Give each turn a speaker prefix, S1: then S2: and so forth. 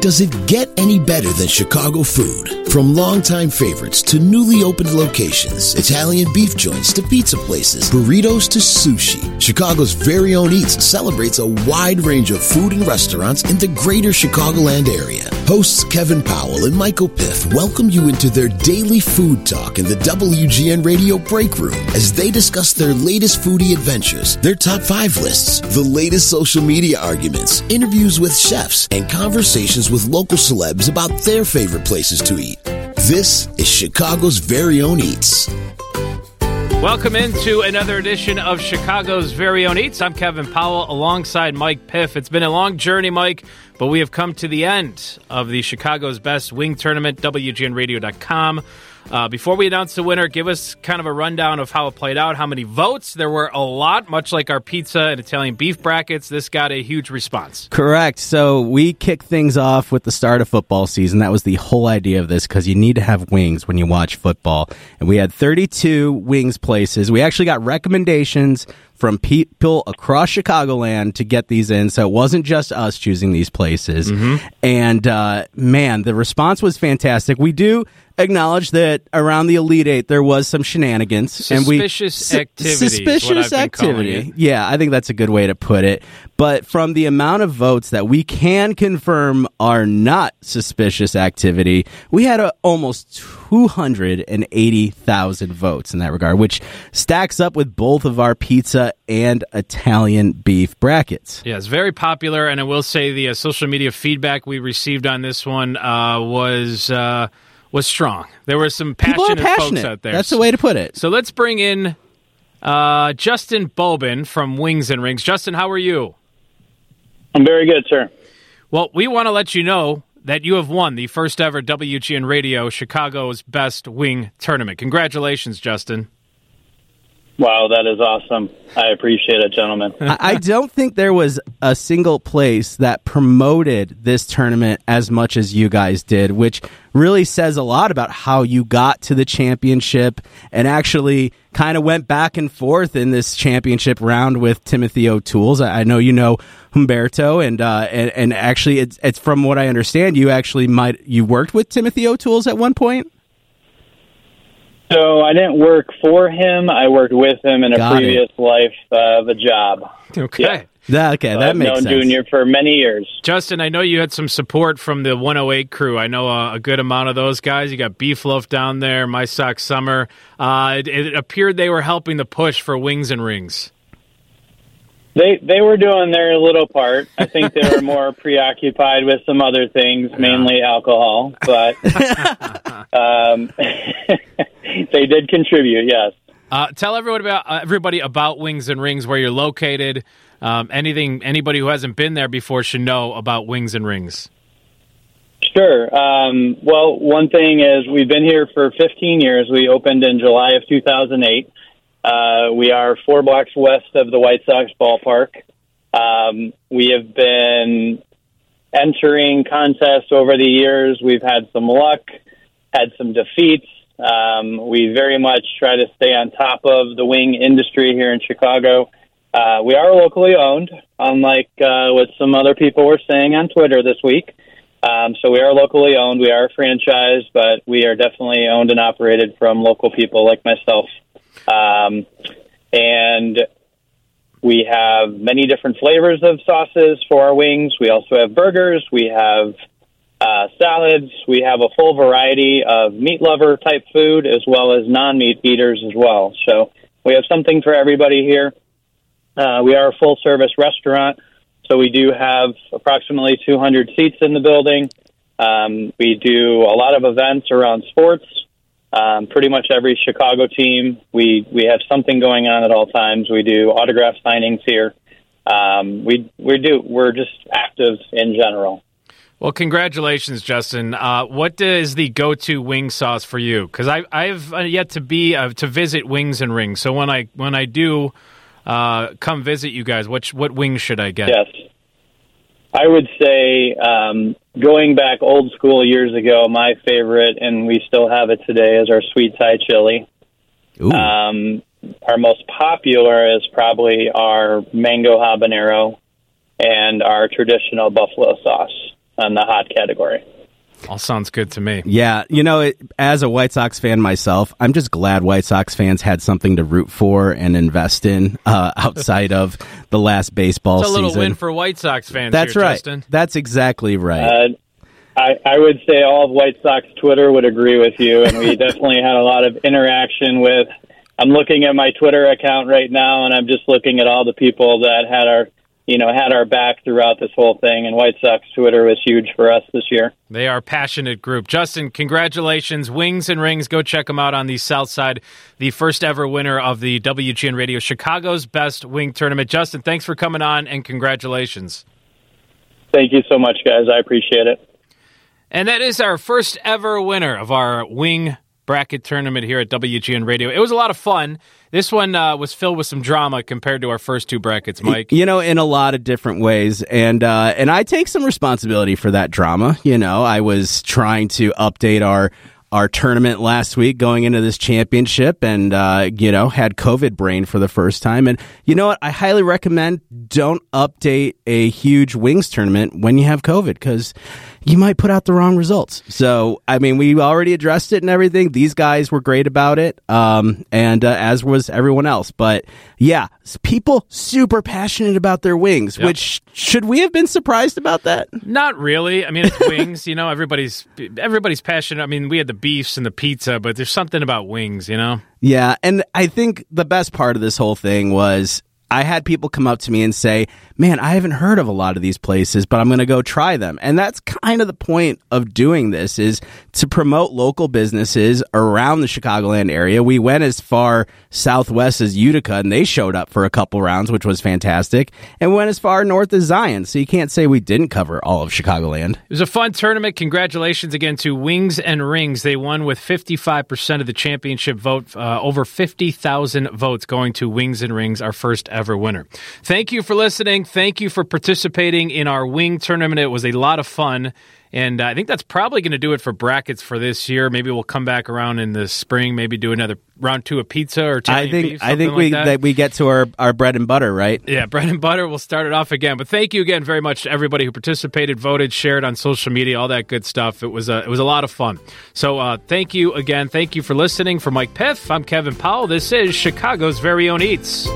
S1: Does it get any better than Chicago food? From longtime favorites to newly opened locations, Italian beef joints to pizza places, burritos to sushi, Chicago's very own Eats celebrates a wide range of food and restaurants in the greater Chicagoland area. Hosts Kevin Powell and Michael Piff welcome you into their daily food talk in the WGN Radio Break Room as they discuss their latest foodie adventures, their top five lists, the latest social media arguments, interviews with chefs, and conversations with local celebs about their favorite places to eat. This is Chicago's very own Eats.
S2: Welcome into another edition of Chicago's Very Own Eats. I'm Kevin Powell alongside Mike Piff. It's been a long journey, Mike, but we have come to the end of the Chicago's Best Wing Tournament, WGNRadio.com. Uh, before we announce the winner, give us kind of a rundown of how it played out, how many votes. There were a lot, much like our pizza and Italian beef brackets. This got a huge response.
S3: Correct. So we kicked things off with the start of football season. That was the whole idea of this because you need to have wings when you watch football. And we had 32 wings places. We actually got recommendations from people across Chicagoland to get these in. So it wasn't just us choosing these places.
S2: Mm-hmm.
S3: And uh, man, the response was fantastic. We do acknowledge that around the Elite Eight there was some shenanigans
S2: suspicious
S3: and we
S2: activity.
S3: Suspicious activity. Yeah, I think that's a good way to put it. But from the amount of votes that we can confirm are not suspicious activity, we had a, almost 280,000 votes in that regard, which stacks up with both of our pizza and Italian beef brackets.
S2: Yeah, it's very popular, and I will say the uh, social media feedback we received on this one uh, was. Uh, was strong. There were some passionate,
S3: passionate,
S2: folks out there.
S3: That's the way to put it.
S2: So let's bring in uh, Justin Bobin from Wings and Rings. Justin, how are you?
S4: I'm very good, sir.
S2: Well, we want to let you know that you have won the first ever WGN Radio Chicago's Best Wing Tournament. Congratulations, Justin.
S4: Wow, that is awesome. I appreciate it, gentlemen.
S3: I don't think there was a single place that promoted this tournament as much as you guys did, which really says a lot about how you got to the championship and actually kind of went back and forth in this championship round with Timothy O'Toole's. I know you know Humberto, and uh, and, and actually, it's it's from what I understand, you actually might you worked with Timothy O'Toole's at one point.
S4: So I didn't work for him. I worked with him in a
S3: Got it.
S4: previous life uh, of a job.
S2: Okay.
S4: Yeah.
S3: That, okay, that
S4: I've
S3: makes
S4: known
S3: sense.
S4: Junior for many years.
S2: Justin, I know you had some support from the 108 crew. I know uh, a good amount of those guys. You got Beef Loaf down there, My Sock Summer. Uh, it, it appeared they were helping the push for Wings and Rings.
S4: They they were doing their little part. I think they were more preoccupied with some other things, mainly alcohol. But um, they did contribute. Yes.
S2: Uh, tell everyone about uh, everybody about Wings and Rings, where you're located. Um, anything anybody who hasn't been there before should know about Wings and Rings.
S4: Sure. Um, well, one thing is we've been here for 15 years. We opened in July of 2008. Uh, we are four blocks west of the White Sox ballpark. Um, we have been entering contests over the years. We've had some luck, had some defeats. Um, we very much try to stay on top of the wing industry here in Chicago. Uh, we are locally owned, unlike uh, what some other people were saying on Twitter this week. Um, so we are locally owned. We are a franchise, but we are definitely owned and operated from local people like myself. Um, and we have many different flavors of sauces for our wings. We also have burgers. We have uh, salads. We have a full variety of meat lover type food as well as non meat eaters as well. So we have something for everybody here. Uh, we are a full service restaurant, so we do have approximately 200 seats in the building. Um, we do a lot of events around sports. Um, pretty much every Chicago team, we we have something going on at all times. We do autograph signings here. Um, we we do we're just active in general.
S2: Well, congratulations, Justin. Uh, what is the go-to wing sauce for you? Because I I've uh, yet to be uh, to visit Wings and Rings. So when I when I do uh, come visit you guys, what what wings should I get?
S4: Yes. I would say um, going back old school years ago, my favorite, and we still have it today, is our sweet Thai chili. Um, our most popular is probably our mango habanero and our traditional buffalo sauce. on the hot category.
S2: All sounds good to me.
S3: Yeah, you know, it, as a White Sox fan myself, I'm just glad White Sox fans had something to root for and invest in uh, outside of the last baseball
S2: It's a little
S3: season.
S2: win for White Sox fans.
S3: That's
S2: here,
S3: right.
S2: Justin.
S3: That's exactly right.
S4: Uh, I, I would say all of White Sox Twitter would agree with you, and we definitely had a lot of interaction with. I'm looking at my Twitter account right now, and I'm just looking at all the people that had our, you know, had our back throughout this whole thing. And White Sox Twitter was huge for us this year.
S2: They are a passionate group. Justin, congratulations. Wings and Rings. Go check them out on the South Side. The first ever winner of the WGN Radio Chicago's Best Wing Tournament. Justin, thanks for coming on and congratulations.
S4: Thank you so much, guys. I appreciate it.
S2: And that is our first ever winner of our wing bracket tournament here at WGN Radio. It was a lot of fun. This one uh, was filled with some drama compared to our first two brackets, Mike.
S3: you know, in a lot of different ways, and uh, and I take some responsibility for that drama. You know, I was trying to update our our tournament last week going into this championship, and uh, you know, had COVID brain for the first time. And you know what? I highly recommend don't update a huge wings tournament when you have COVID because you might put out the wrong results. So, I mean, we already addressed it and everything. These guys were great about it, um, and uh, as was everyone else. But yeah, people super passionate about their wings.
S2: Yep.
S3: Which should we have been surprised about that?
S2: Not really. I mean, it's wings. You know, everybody's everybody's passionate. I mean, we had the beefs and the pizza, but there's something about wings. You know.
S3: Yeah, and I think the best part of this whole thing was I had people come up to me and say, "Man, I haven't heard of a lot of these places, but I'm going to go try them." And that's kind of the point of doing this is to promote local businesses around the Chicagoland area. We went as far southwest as Utica and they showed up for a couple rounds, which was fantastic. And went as far north as Zion. So you can't say we didn't cover all of Chicagoland.
S2: It was a fun tournament. Congratulations again to Wings and Rings. They won with 55% of the championship vote, uh, over 50,000 votes going to Wings and Rings, our first ever winner. Thank you for listening. Thank you for participating in our wing tournament. It was a lot of fun. And I think that's probably going to do it for brackets for this year. Maybe we'll come back around in the spring, maybe do another round two of pizza or
S3: I think
S2: beef,
S3: I think we
S2: like that.
S3: that we get to our, our bread and butter, right?
S2: Yeah, bread and butter. We'll start it off again. But thank you again very much to everybody who participated, voted, shared on social media, all that good stuff. It was a, it was a lot of fun. So uh, thank you again. Thank you for listening. For Mike Piff, I'm Kevin Powell. This is Chicago's very own Eats.